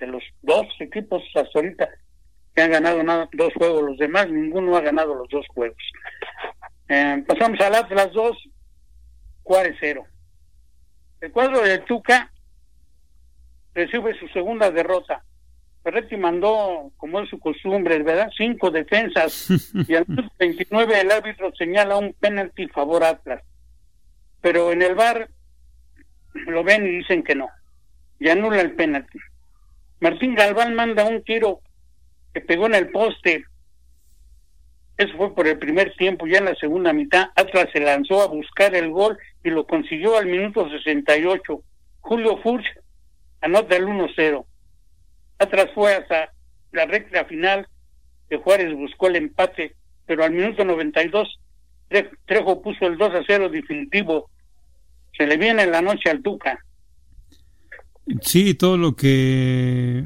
De los dos equipos hasta ahorita que han ganado nada, dos juegos, los demás ninguno ha ganado los dos juegos. Eh, pasamos al Atlas 2, Juárez 0. El cuadro de Tuca recibe su segunda derrota. Ferretti mandó, como es su costumbre, ¿verdad? Cinco defensas y al 29 el árbitro señala un penalti favor Atlas. Pero en el bar lo ven y dicen que no. Y anula el penalti. Martín Galván manda un tiro que pegó en el poste. Eso fue por el primer tiempo, ya en la segunda mitad. Atlas se lanzó a buscar el gol y lo consiguió al minuto 68. Julio Furch anota el 1-0. Atlas fue hasta la recta final de Juárez buscó el empate, pero al minuto 92 Trejo puso el 2 0 definitivo. Se le viene la noche al Tuca. Sí, todo lo que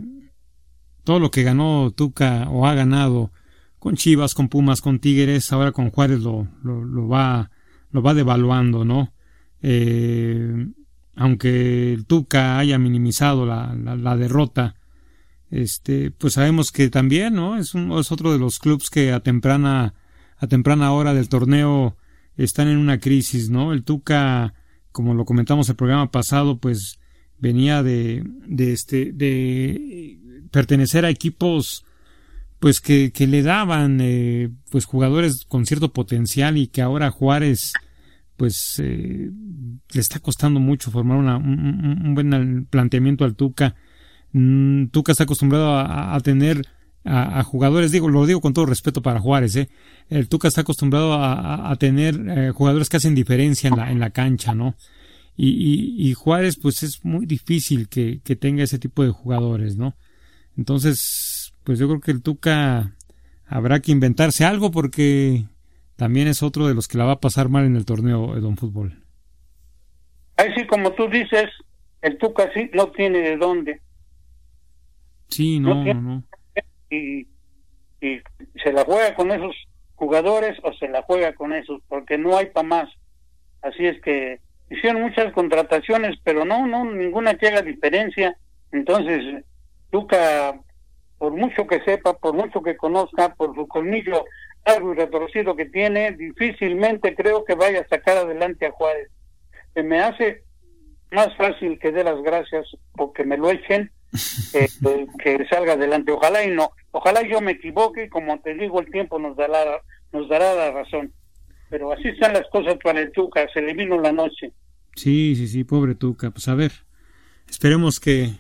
todo lo que ganó Tuca o ha ganado con Chivas, con Pumas, con Tigres, ahora con Juárez lo, lo, va lo va devaluando, ¿no? Eh, aunque el Tuca haya minimizado la, la, derrota, este, pues sabemos que también, ¿no? Es, un, es otro de los clubes que a temprana, a temprana hora del torneo están en una crisis, ¿no? El Tuca, como lo comentamos el programa pasado, pues venía de, este, de pertenecer a equipos pues que, le daban eh, pues jugadores con cierto potencial y que ahora Juárez pues eh, le está costando mucho formar una, un, buen planteamiento al Tuca. Mm, Tuca está acostumbrado a, tener a, jugadores, digo, lo digo con todo respeto para Juárez, ¿eh? el Tuca está acostumbrado a, tener eh, jugadores que hacen diferencia en la, en la cancha, ¿no? Y, y, Juárez, pues es muy difícil que, que tenga ese tipo de jugadores, ¿no? Entonces, pues yo creo que el Tuca habrá que inventarse algo porque también es otro de los que la va a pasar mal en el torneo de Don Fútbol. Ahí sí, como tú dices, el Tuca sí no tiene de dónde. Sí, no, no. no. Y, y se la juega con esos jugadores o se la juega con esos, porque no hay para más. Así es que hicieron muchas contrataciones, pero no, no, ninguna que haga diferencia. Entonces, Tuca, por mucho que sepa, por mucho que conozca, por su colmillo algo y retorcido que tiene, difícilmente creo que vaya a sacar adelante a Juárez. Se me hace más fácil que dé las gracias o que me lo echen eh, que salga adelante. Ojalá y no. Ojalá yo me equivoque y como te digo, el tiempo nos dará, nos dará la razón. Pero así están las cosas para el Tuca, se le vino la noche. Sí, sí, sí, pobre Tuca. Pues a ver, esperemos que,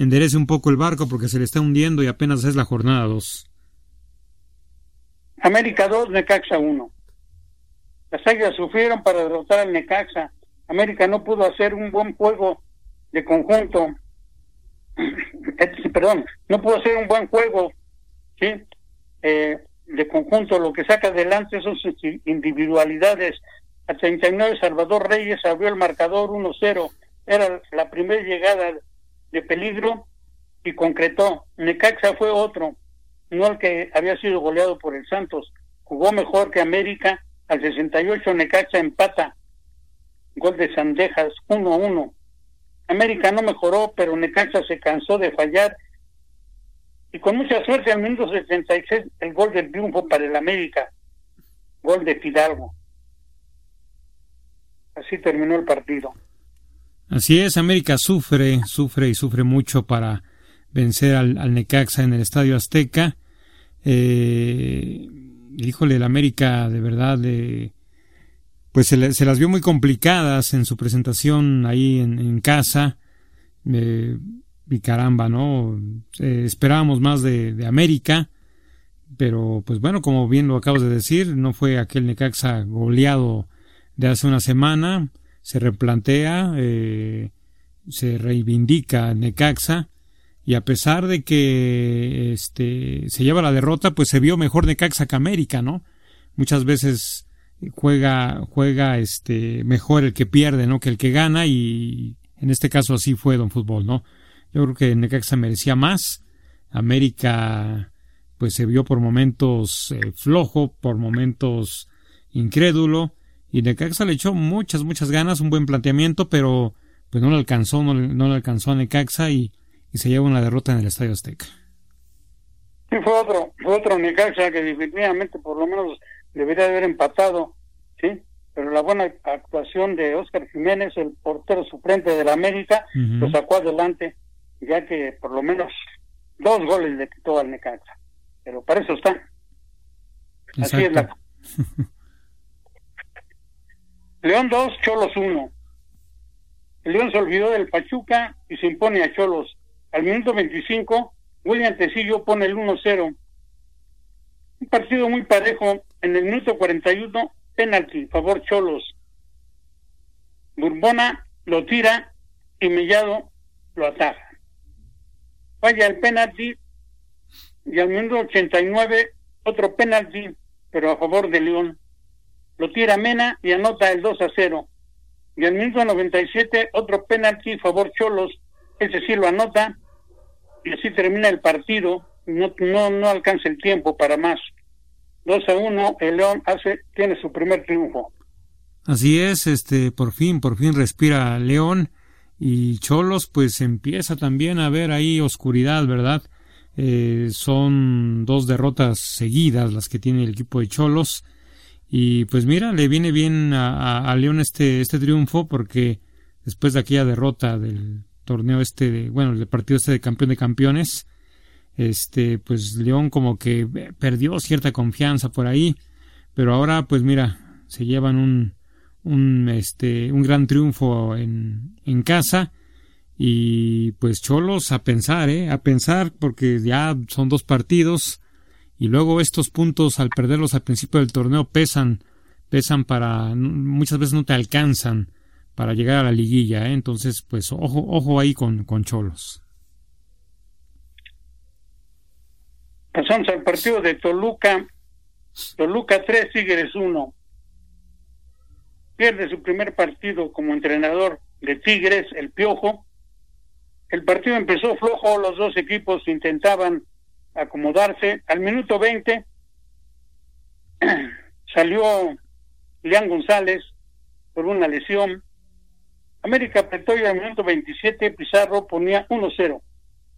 enderece un poco el barco porque se le está hundiendo y apenas es la jornada 2. América 2, Necaxa 1. Las Águilas sufrieron para derrotar al Necaxa. América no pudo hacer un buen juego de conjunto. Perdón, no pudo hacer un buen juego ¿sí? Eh, de conjunto. Lo que saca adelante son sus individualidades. A 39 Salvador Reyes abrió el marcador 1-0. Era la primera llegada de peligro y concretó. Necaxa fue otro, no el que había sido goleado por el Santos. Jugó mejor que América. Al 68 Necaxa empata. Gol de Sandejas 1-1. América no mejoró, pero Necaxa se cansó de fallar. Y con mucha suerte al minuto 76 el gol del triunfo para el América. Gol de Fidalgo. Así terminó el partido. Así es, América sufre, sufre y sufre mucho para vencer al, Necaxa en el Estadio Azteca. Eh, híjole, el América de verdad, pues se, las vio muy complicadas en su presentación ahí en, casa. Eh, y caramba, ¿no? Eh, esperábamos más de, de, América, pero pues bueno, como bien lo acabas de decir, no fue aquel Necaxa goleado de hace una semana se replantea, eh, se reivindica Necaxa y a pesar de que este, se lleva la derrota, pues se vio mejor Necaxa que América, ¿no? Muchas veces juega, juega este, mejor el que pierde, ¿no? Que el que gana y en este caso así fue Don Fútbol, ¿no? Yo creo que Necaxa merecía más. América pues se vio por momentos eh, flojo, por momentos incrédulo y Necaxa le echó muchas, muchas ganas, un buen planteamiento, pero pues no le alcanzó, no, no le alcanzó a Necaxa y, y se lleva una derrota en el Estadio Azteca. Sí, fue otro, fue otro Necaxa que definitivamente por lo menos debería haber empatado, sí, pero la buena actuación de Oscar Jiménez, el portero suplente de la América, lo sacó adelante, ya que por lo menos dos goles le quitó al Necaxa. Pero para eso está. Así es la. León 2, Cholos 1. El León se olvidó del Pachuca y se impone a Cholos. Al minuto 25, William Tecillo pone el 1-0. Partido muy parejo. En el minuto 41, penalti, favor Cholos. Burbona lo tira y Mellado lo ataja. Falla el penalti y al minuto 89 otro penalti, pero a favor de León. Lo tira Mena y anota el 2 a 0. Y al minuto 97 otro penalti, favor Cholos, ese sí lo anota y así termina el partido. No, no, no alcanza el tiempo para más. 2 a 1, el León hace, tiene su primer triunfo. Así es, este, por fin, por fin respira León y Cholos, pues empieza también a ver ahí oscuridad, ¿verdad? Eh, son dos derrotas seguidas las que tiene el equipo de Cholos y pues mira, le viene bien a, León este, este triunfo porque después de aquella derrota del torneo este, de, bueno, el partido este de campeón de campeones, este, pues León como que perdió cierta confianza por ahí, pero ahora pues mira, se llevan un, un, este, un gran triunfo en, en casa y pues Cholos a pensar, ¿eh? A pensar porque ya son dos partidos y luego estos puntos al perderlos al principio del torneo pesan, pesan para, muchas veces no te alcanzan para llegar a la liguilla, ¿eh? entonces pues ojo, ojo ahí con, con Cholos. Pasamos al partido de Toluca. Toluca 3, Tigres 1. Pierde su primer partido como entrenador de Tigres, el Piojo. El partido empezó flojo, los dos equipos intentaban acomodarse. Al minuto 20 salió Leán González por una lesión. América apretó y al minuto 27 Pizarro ponía 1-0,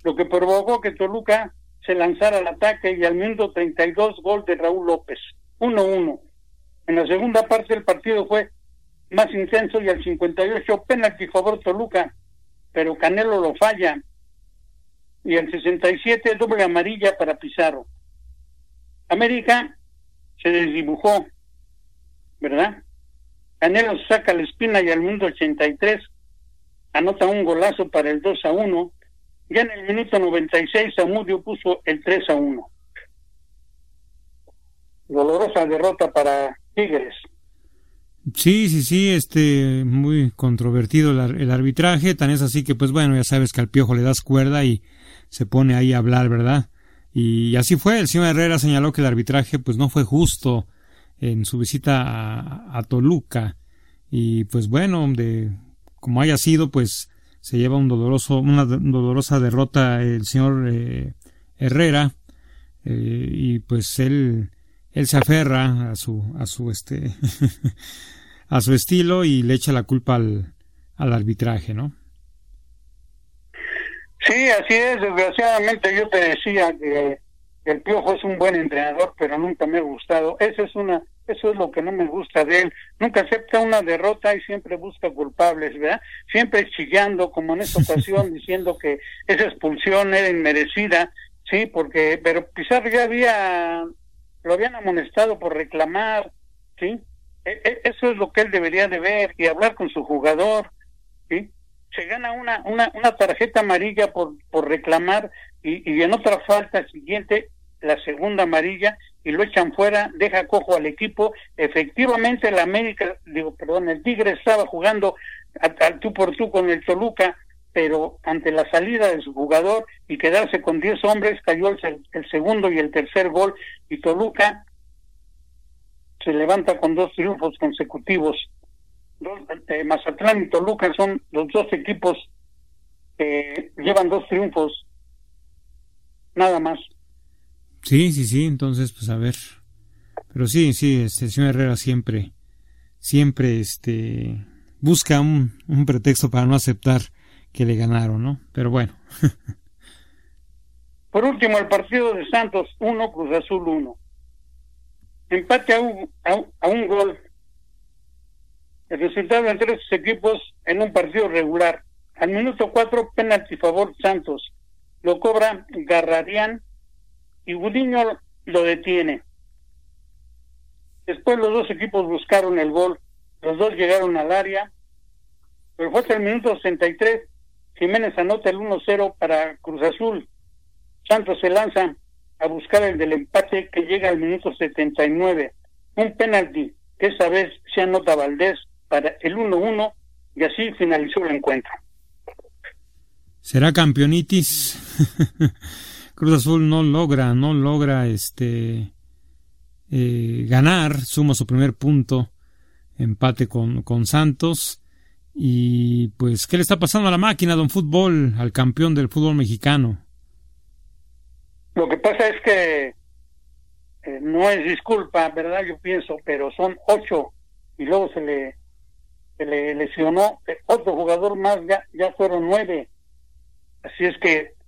lo que provocó que Toluca se lanzara al ataque y al minuto 32 gol de Raúl López, 1-1. En la segunda parte del partido fue más intenso y al 58 penalti favor Toluca, pero Canelo lo falla. Y al 67 doble amarilla para Pizarro. América se desdibujó, ¿verdad? Canelo saca la espina y al minuto 83 anota un golazo para el 2 a 1 ya en el minuto 96 Zamudio puso el 3 a 1. Dolorosa derrota para Tigres. Sí, sí, sí, este, muy controvertido el, arbitraje, tan es así que pues bueno, ya sabes que al piojo le das cuerda y se pone ahí a hablar, ¿verdad? Y así fue, el señor Herrera señaló que el arbitraje pues no fue justo en su visita a, a Toluca y pues bueno, de como haya sido, pues se lleva un doloroso, una dolorosa derrota el señor eh, Herrera eh, y pues él él se aferra a su a su este a su estilo y le echa la culpa al, al arbitraje, ¿no? Sí, así es. Desgraciadamente yo te decía que el Piojo es un buen entrenador, pero nunca me ha gustado. Esa es una eso es lo que no me gusta de él. Nunca acepta una derrota y siempre busca culpables, ¿verdad? Siempre chillando, como en esta ocasión, diciendo que esa expulsión era inmerecida, sí, porque, pero Pizarro ya había, lo habían amonestado por reclamar, sí. E, e, eso es lo que él debería de ver y hablar con su jugador, sí. Se gana una, una, una tarjeta amarilla por, por reclamar y, y en otra falta siguiente la segunda amarilla y lo echan fuera, deja cojo al equipo. Efectivamente, el América, digo, perdón, el Tigre estaba jugando al tú por tú con el Toluca, pero ante la salida de su jugador y quedarse con 10 hombres, cayó el, el, segundo y el tercer gol y Toluca se levanta con dos triunfos consecutivos. Eh, Mazatlán y Toluca son los dos equipos que llevan dos triunfos, nada más. Sí, sí, sí, entonces, pues a ver. Pero sí, sí, este señor Herrera siempre, siempre, este, busca un, un pretexto para no aceptar que le ganaron, ¿no? Pero bueno. Por último, el partido de Santos 1, Cruz Azul 1. Empate a un, a un, gol. El resultado entre estos equipos en un partido regular. Al minuto 4, penalti favor Santos. Lo cobra Garradián y Gudiño lo detiene. Después los dos equipos buscaron el gol. Los dos llegaron al área. Pero fue hasta el minuto 63. Jiménez anota el 1-0 para Cruz Azul. Santos se lanza a buscar el del empate que llega al minuto 79. Un penalti que esa vez se anota Valdés para el 1-1 y así finalizó el encuentro. ¿Será campeonitis? Cruz Azul no logra, no logra este eh, ganar, suma su primer punto, empate con, con Santos. Y pues, ¿qué le está pasando a la máquina, don Fútbol, al campeón del fútbol mexicano? Lo que pasa es que eh, no es disculpa, ¿verdad? Yo pienso, pero son ocho y luego se le, se le lesionó otro jugador más, ya, ya fueron nueve. Así es que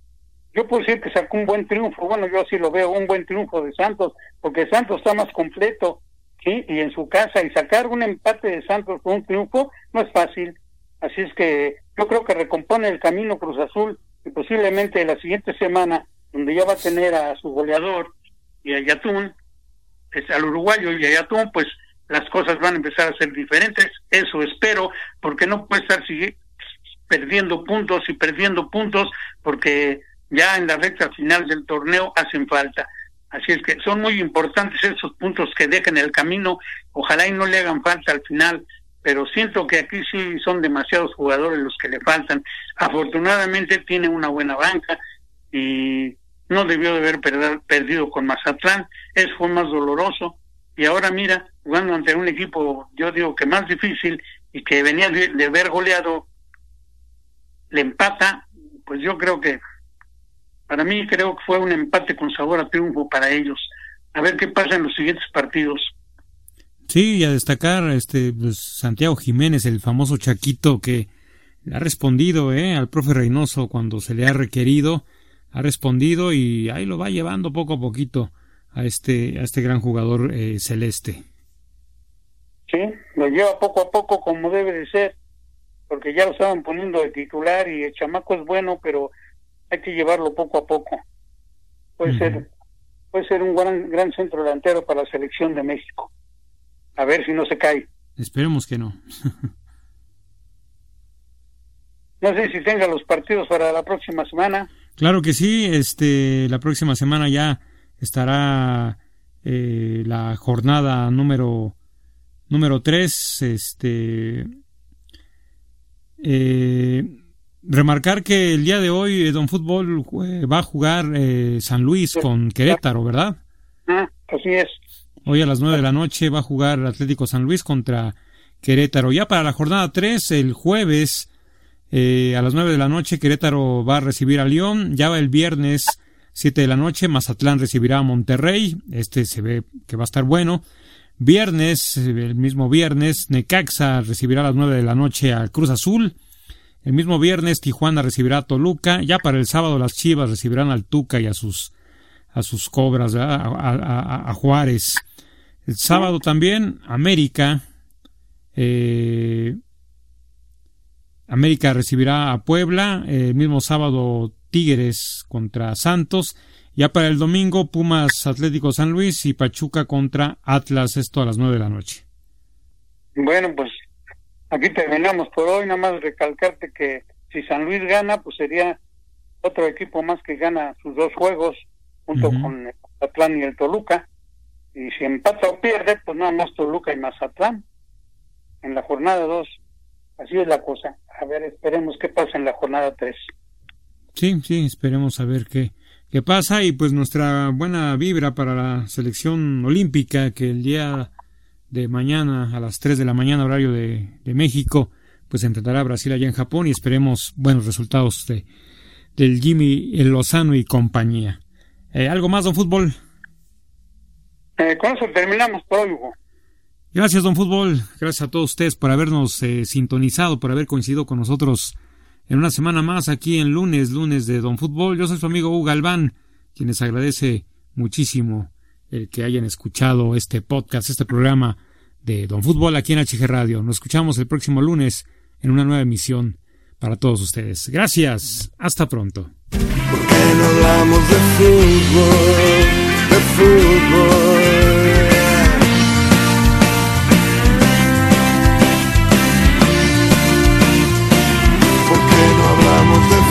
yo puedo decir que sacó un buen triunfo, bueno, yo así lo veo, un buen triunfo de Santos, porque Santos está más completo, ¿sí? Y en su casa, y sacar un empate de Santos con un triunfo no es fácil. Así es que yo creo que recompone el camino Cruz Azul y posiblemente la siguiente semana donde ya va a tener a su goleador y a Yatún, al uruguayo y a Yatún, pues las cosas van a empezar a ser diferentes, eso espero, porque no puede estar perdiendo puntos y perdiendo puntos, porque ya en la recta final del torneo hacen falta. Así es que son muy importantes esos puntos que dejen el camino, ojalá y no le hagan falta al final, pero siento que aquí sí son demasiados jugadores los que le faltan. Afortunadamente tiene una buena banca y no debió de haber perdido con Mazatlán, eso fue más doloroso, y ahora mira, jugando ante un equipo, yo digo que más difícil, y que venía de, haber goleado, le empata, pues yo creo que, para mí creo que fue un empate con sabor a triunfo para ellos. A ver qué pasa en los siguientes partidos. Sí, y a destacar este pues, Santiago Jiménez, el famoso Chaquito que ha respondido eh, al profe Reynoso cuando se le ha requerido ha respondido y ahí lo va llevando poco a poquito a este, a este gran jugador eh, celeste. Sí, lo lleva poco a poco como debe de ser, porque ya lo estaban poniendo de titular y el chamaco es bueno, pero hay que llevarlo poco a poco. Puede ser puede ser un gran gran centro delantero para la selección de México. A ver si no se cae. Esperemos que no. no sé si tenga los partidos para la próxima semana. Claro que sí, este, la próxima semana ya estará eh, la jornada número número 3, este eh, remarcar que el día de hoy eh, Don Fútbol va a jugar San Luis con Querétaro, ¿verdad? Ah, así es. Hoy a las 9 de la noche va a jugar Atlético San Luis contra Querétaro. Ya para la jornada 3, el jueves, eh, a las 9 de la noche Querétaro va a recibir a León. Ya va el viernes 7 de la noche Mazatlán recibirá a Monterrey. Este se ve que va a estar bueno. Viernes, el mismo viernes, Necaxa recibirá a las 9 de la noche al Cruz Azul. El mismo viernes Tijuana recibirá a Toluca. Ya para el sábado las Chivas recibirán al Tuca y a sus a sus cobras, a, Juárez. El sábado también América eh, América recibirá a Puebla, el mismo sábado Tigres contra Santos, ya para el domingo Pumas Atlético San Luis y Pachuca contra Atlas, esto a las nueve de la noche. Bueno, pues aquí terminamos por hoy, nada más recalcarte que si San Luis gana, pues sería otro equipo más que gana sus dos juegos junto con el Mazatlán y el Toluca. Y si empata o pierde, pues nada más Toluca y Mazatlán en la jornada dos. Así es la cosa. A ver, esperemos qué pasa en la jornada 3. Sí, sí, esperemos a ver qué, qué pasa y pues nuestra buena vibra para la selección olímpica que el día de mañana a las 3 de la mañana horario de, México pues enfrentará a Brasil allá en Japón y esperemos buenos resultados de, del Jimmy el Lozano y compañía. Eh, ¿Algo más, don Fútbol? Eh, con eso terminamos por hoy, Hugo. Gracias, don Fútbol. Gracias a todos ustedes por habernos eh, sintonizado, por haber coincidido con nosotros en una semana más aquí en lunes, lunes de Don Fútbol. Yo soy su amigo Hugo Galván, quien les agradece muchísimo el que hayan escuchado este podcast, este programa de Don Fútbol aquí en HG Radio. Nos escuchamos el próximo lunes en una nueva emisión para todos ustedes. Gracias, hasta pronto. ¿Por qué no hablamos de fútbol? ¿Por qué no hablamos de